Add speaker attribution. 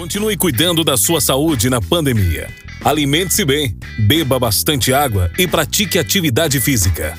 Speaker 1: Continue cuidando da sua saúde na pandemia. Alimente-se bem, beba bastante água e pratique atividade física.